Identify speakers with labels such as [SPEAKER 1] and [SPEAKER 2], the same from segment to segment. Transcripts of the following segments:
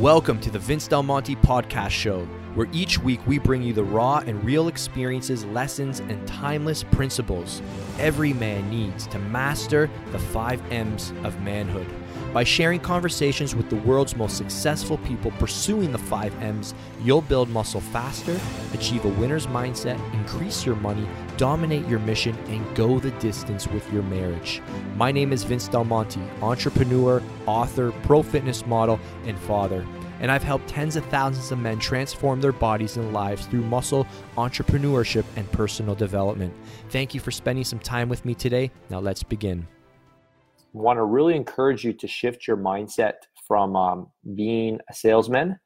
[SPEAKER 1] Welcome to the Vince Del Monte Podcast Show, where each week we bring you the raw and real experiences, lessons, and timeless principles every man needs to master the five M's of manhood. By sharing conversations with the world's most successful people pursuing the five M's, you'll build muscle faster, achieve a winner's mindset, increase your money, dominate your mission, and go the distance with your marriage. My name is Vince Del Monte, entrepreneur, author, pro fitness model, and father. And I've helped tens of thousands of men transform their bodies and lives through muscle, entrepreneurship, and personal development. Thank you for spending some time with me today. Now let's begin
[SPEAKER 2] want to really encourage you to shift your mindset from um, being a salesman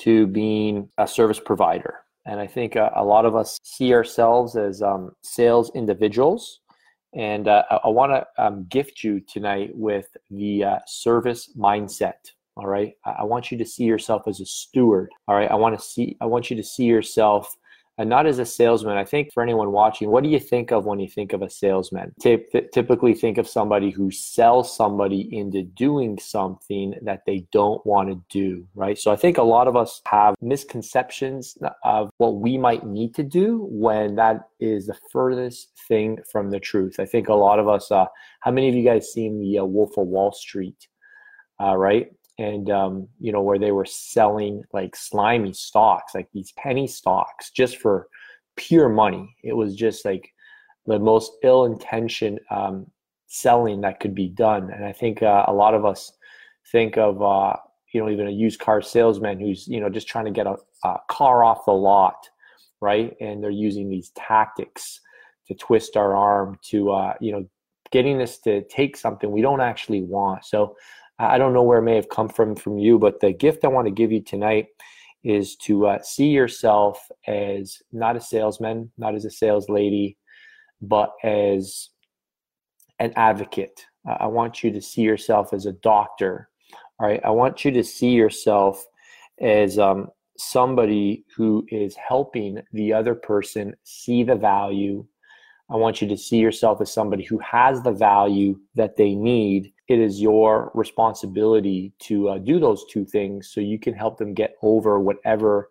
[SPEAKER 2] to being a service provider. And I think uh, a lot of us see ourselves as um, sales individuals. And uh, I, I want to um, gift you tonight with the uh, service mindset. All right. I, I want you to see yourself as a steward. All right. I want to see, I want you to see yourself and not as a salesman. I think for anyone watching, what do you think of when you think of a salesman? typically think of somebody who sells somebody into doing something that they don't want to do, right? So I think a lot of us have misconceptions of what we might need to do when that is the furthest thing from the truth. I think a lot of us, uh, how many of you guys seen the uh, Wolf of Wall Street? Uh, right? And um, you know where they were selling like slimy stocks like these penny stocks just for pure money. It was just like the most ill-intentioned um, selling that could be done. And i think uh, a lot of us think of uh, you know even a used car salesman who's you know just trying to get a, a car off the lot right? And they're using these tactics to twist our arm to uh, you know getting us to take something we don't actually want. So I don't know where it may have come from from you, but the gift I want to give you tonight is to uh, see yourself as not a salesman, not as a sales lady, but as an advocate. I want you to see yourself as a doctor. All right. I want you to see yourself as um, somebody who is helping the other person see the value. I want you to see yourself as somebody who has the value that they need it is your responsibility to uh, do those two things so you can help them get over whatever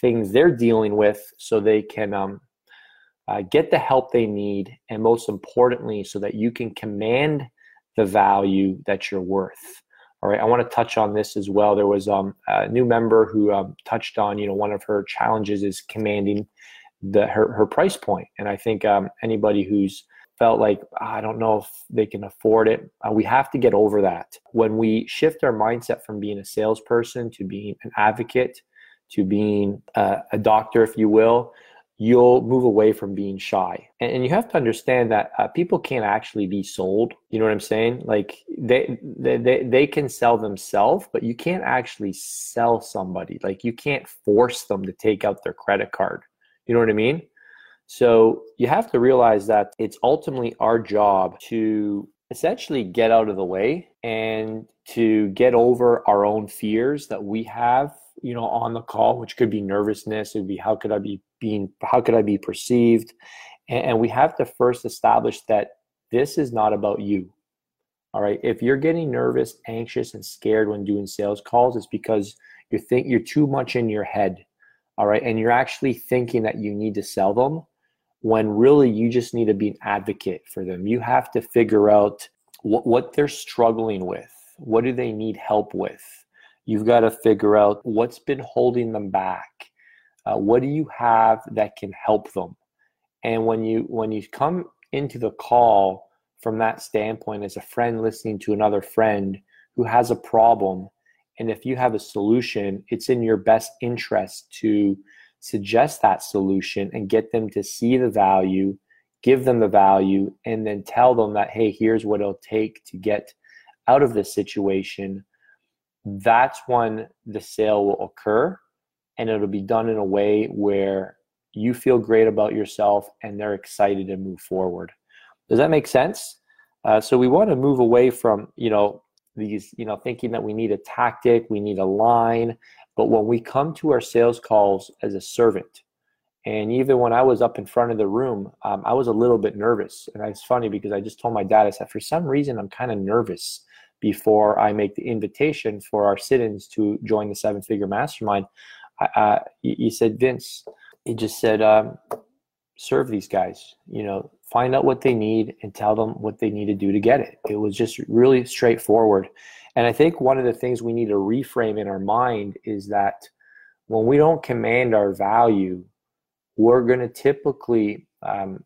[SPEAKER 2] things they're dealing with so they can um, uh, get the help they need and most importantly so that you can command the value that you're worth. All right i want to touch on this as well. There was um, a new member who um, touched on you know one of her challenges is commanding the her, her price point. And i think um, anybody who's felt like ah, I don't know if they can afford it. Uh, we have to get over that. When we shift our mindset from being a salesperson to being an advocate to being a, a doctor, if you will, you'll move away from being shy. And, and you have to understand that uh, people can't actually be sold. You know what I'm saying? Like they, they, they, they can sell themselves, but you can't actually sell somebody. Like you can't force them to take out their credit card. You know what I mean? So you have to realize that it's ultimately our job to essentially get out of the way and to get over our own fears that we have you know on the call which could be nervousness it would be how could i be being how could i be perceived? And, we have to first establish that this is not about you. All right? If you're getting nervous anxious and scared when doing sales calls it's because you think you're too much in your head. All right? And you're actually thinking that you need to sell them when really you just need to be an advocate for them. You have to figure out what, what they're struggling with. What do they need help with? You've got to figure out what's been holding them back. Uh, what do you have that can help them? And when you when you come into the call from that standpoint as a friend listening to another friend who has a problem, and if you have a solution, it's in your best interest to suggest that solution and get them to see the value, give them the value, and then tell them that, hey, here's what it'll take to get out of this situation. That's when the sale will occur and it'll be done in a way where you feel great about yourself and they're excited to move forward. Does that make sense? Uh, so we want to move away from, you know, these, you know, thinking that we need a tactic, we need a line, but when we come to our sales calls as a servant, and even when I was up in front of the room, um, I was a little bit nervous. And it's funny because I just told my dad, I said, for some reason, I'm kind of nervous before I make the invitation for our sit-ins to join the seven figure mastermind, you, said, Vince, he just said, um, serve these guys, you know, find out what they need and tell them what they need to do to get it. It was just really straightforward. And I think one of the things we need to reframe in our mind is that when we don't command our value, we're going to typically um,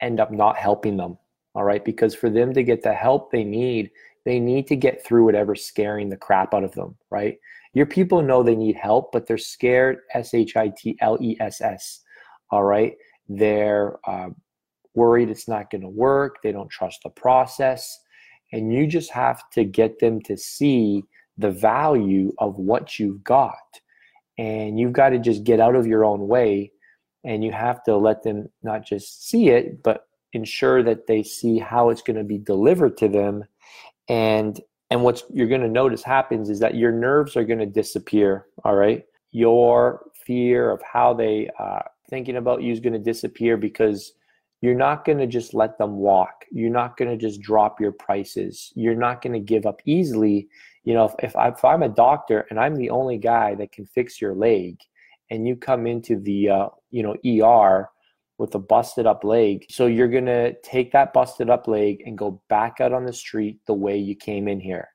[SPEAKER 2] end up not helping them. All right. Because for them to get the help they need, they need to get through whatever's scaring the crap out of them. Right. Your people know they need help, but they're scared S H I T L E S S. All right. They're uh, worried it's not going to work. They don't trust the process. And you just have to get them to see the value of what you've got. And you've got to just get out of your own way and you have to let them not just see it, but ensure that they see how it's going to be delivered to them. And and what you're going to notice happens is that your nerves are going to disappear. All right, your fear of how they uh, thinking about you is going to disappear because you're not going to just let them walk. You're not going to just drop your prices. You're not going to give up easily. You know, if, if, I, I'm a doctor and I'm the only guy that can fix your leg, and you come into the uh, you know ER with a busted up leg, so you're gonna take that busted up leg and go back out on the street the way you came in here.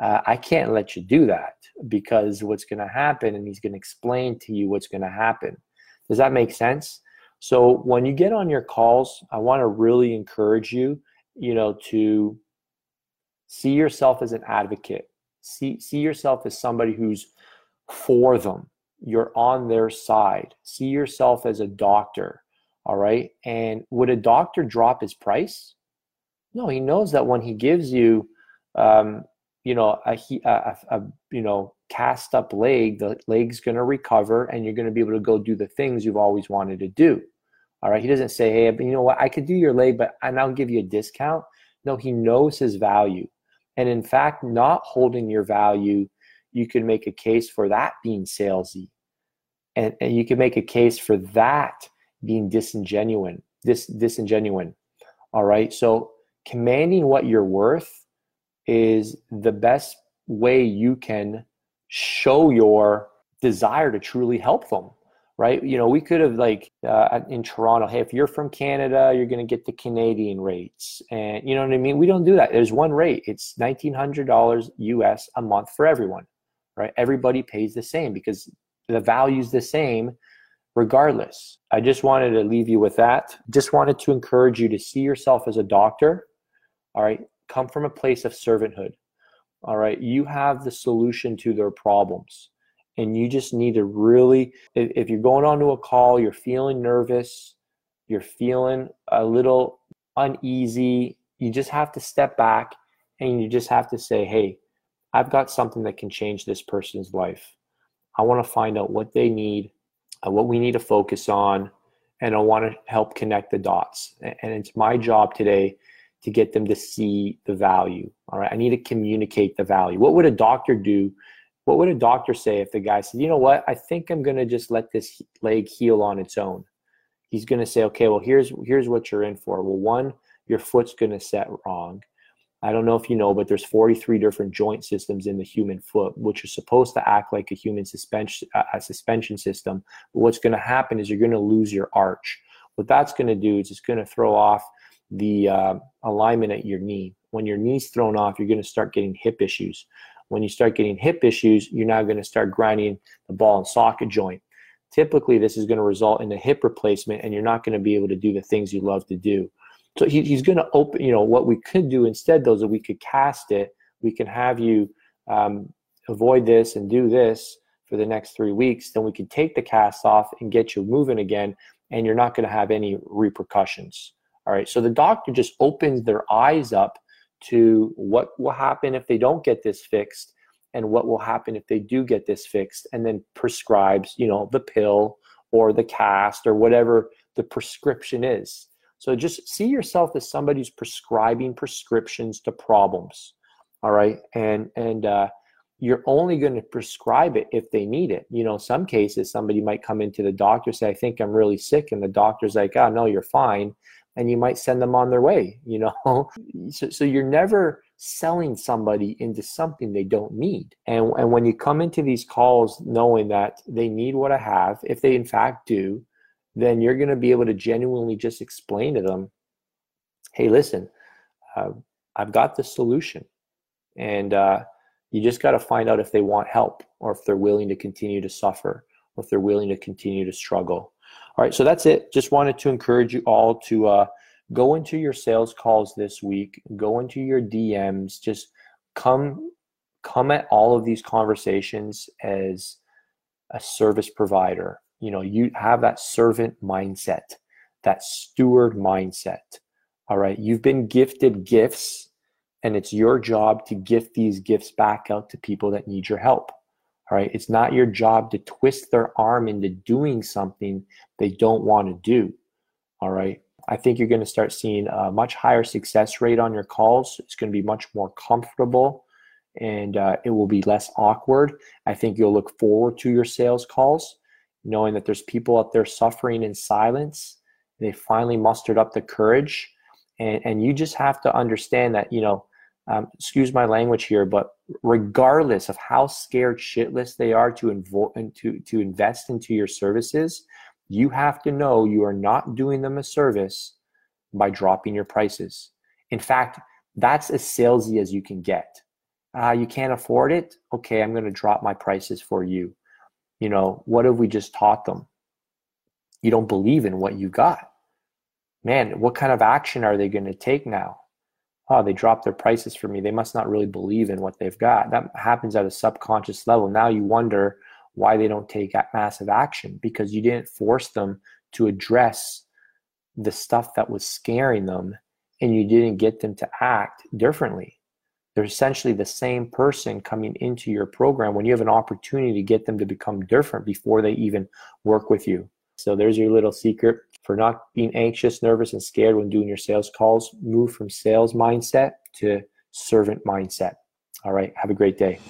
[SPEAKER 2] Uh, I can't let you do that because what's going to happen, and he's going to explain to you what's going to happen. Does that make sense? So when you get on your calls, I want to really encourage you, you know, to see yourself as an advocate. See see yourself as somebody who's for them. You're on their side. See yourself as a doctor. All right. And would a doctor drop his price? No, he knows that when he gives you, um, you know, a, a, a, you know cast up leg, the leg's going to recover, and you're going to be able to go do the things you've always wanted to do. All right. He doesn't say, hey, but you know what, I could do your leg, but and I'll give you a discount. No, he knows his value. And in fact, not holding your value, you can make a case for that being salesy. And, and you can make a case for that being disingenuine, dis, disingenuine. All right. So commanding what you're worth is the best way you can show your desire to truly help them right? You know, we could have like uh, in Toronto, hey, if you're from Canada, you're going to get the Canadian rates, and you know what I mean. We don't do that. There's one rate. It's nineteen hundred dollars US a month for everyone, right? Everybody pays the same because the value's the same, regardless. I just wanted to leave you with that. Just wanted to encourage you to see yourself as a doctor. All right, come from a place of servanthood. All right, you have the solution to their problems and you just need to really if you're going on to a call you're feeling nervous you're feeling a little uneasy you just have to step back and you just have to say hey i've got something that can change this person's life. I want to find out what they need uh, what we need to focus on and i want to help connect the dots. And it's my job today to get them to see the value all right i need to communicate the value what would a doctor do what would a doctor say if the guy said, you know what, I think I'm going to just let this leg heal on its own? He's going to say, okay, well, here's here's what you're in for. Well, one, your foot's going to set wrong. I don't know if you know, but there's 43 different joint systems in the human foot, which are supposed to act like a human suspension a suspension system. But what's going to happen is you're going to lose your arch. What that's going to do is it's going to throw off the uh, alignment at your knee. When your knee's thrown off, you're going to start getting hip issues. When you start getting hip issues, you're now going to start grinding the ball and socket joint. Typically, this is going to result in a hip replacement, and you're not going to be able to do the things you love to do. So he, he's going to open, you know, what we could do instead, though, is that we could cast it. We can have you um, avoid this and do this for the next three weeks. Then we can take the cast off and get you moving again, and you're not going to have any repercussions. All right. So the doctor just opens their eyes up to what will happen if they don't get this fixed and what will happen if they do get this fixed and then prescribes you know the pill or the cast or whatever the prescription is. So just see yourself as somebody who's prescribing prescriptions to problems all right? And and uh, you're only going to prescribe it if they need it. You know some cases somebody might come into the doctor say i think i'm really sick and the doctor's like oh no you're fine and you might send them on their way you know so, so you're never selling somebody into something they don't need. And, and when you come into these calls knowing that they need what I have, if they in fact do, then you're going to be able to genuinely just explain to them, hey, listen, uh, I've got the solution. And uh, you just got to find out if they want help or if they're willing to continue to suffer or if they're willing to continue to struggle. All right, so that's it. Just wanted to encourage you all to uh, go into your sales calls this week, go into your DMs, just come come at all of these conversations as a service provider. You know, you have that servant mindset, that steward mindset. All right, you've been gifted gifts and it's your job to gift these gifts back out to people that need your help. All right. It's not your job to twist their arm into doing something they don't want to do. All right. I think you're going to start seeing a much higher success rate on your calls. It's going to be much more comfortable and uh, it will be less awkward. I think you'll look forward to your sales calls, knowing that there's people out there suffering in silence. They finally mustered up the courage. And, and you just have to understand that, you know, um, excuse my language here, but regardless of how scared shitless they are to, invo- to, to invest into your services, you have to know you are not doing them a service by dropping your prices. In fact, that's as salesy as you can get. Uh, you can't afford it? Okay, I'm going to drop my prices for you. You know, what have we just taught them? You don't believe in what you got. Man, what kind of action are they going to take now? Oh, they dropped their prices for me. They must not really believe in what they've got. That happens at a subconscious level. Now you wonder why they don't take massive action because you didn't force them to address the stuff that was scaring them and you didn't get them to act differently. They're essentially the same person coming into your program when you have an opportunity to get them to become different before they even work with you. So there's your little secret for not being anxious, nervous, and scared when doing your sales calls. Move from sales mindset to servant mindset. All right, have a great day.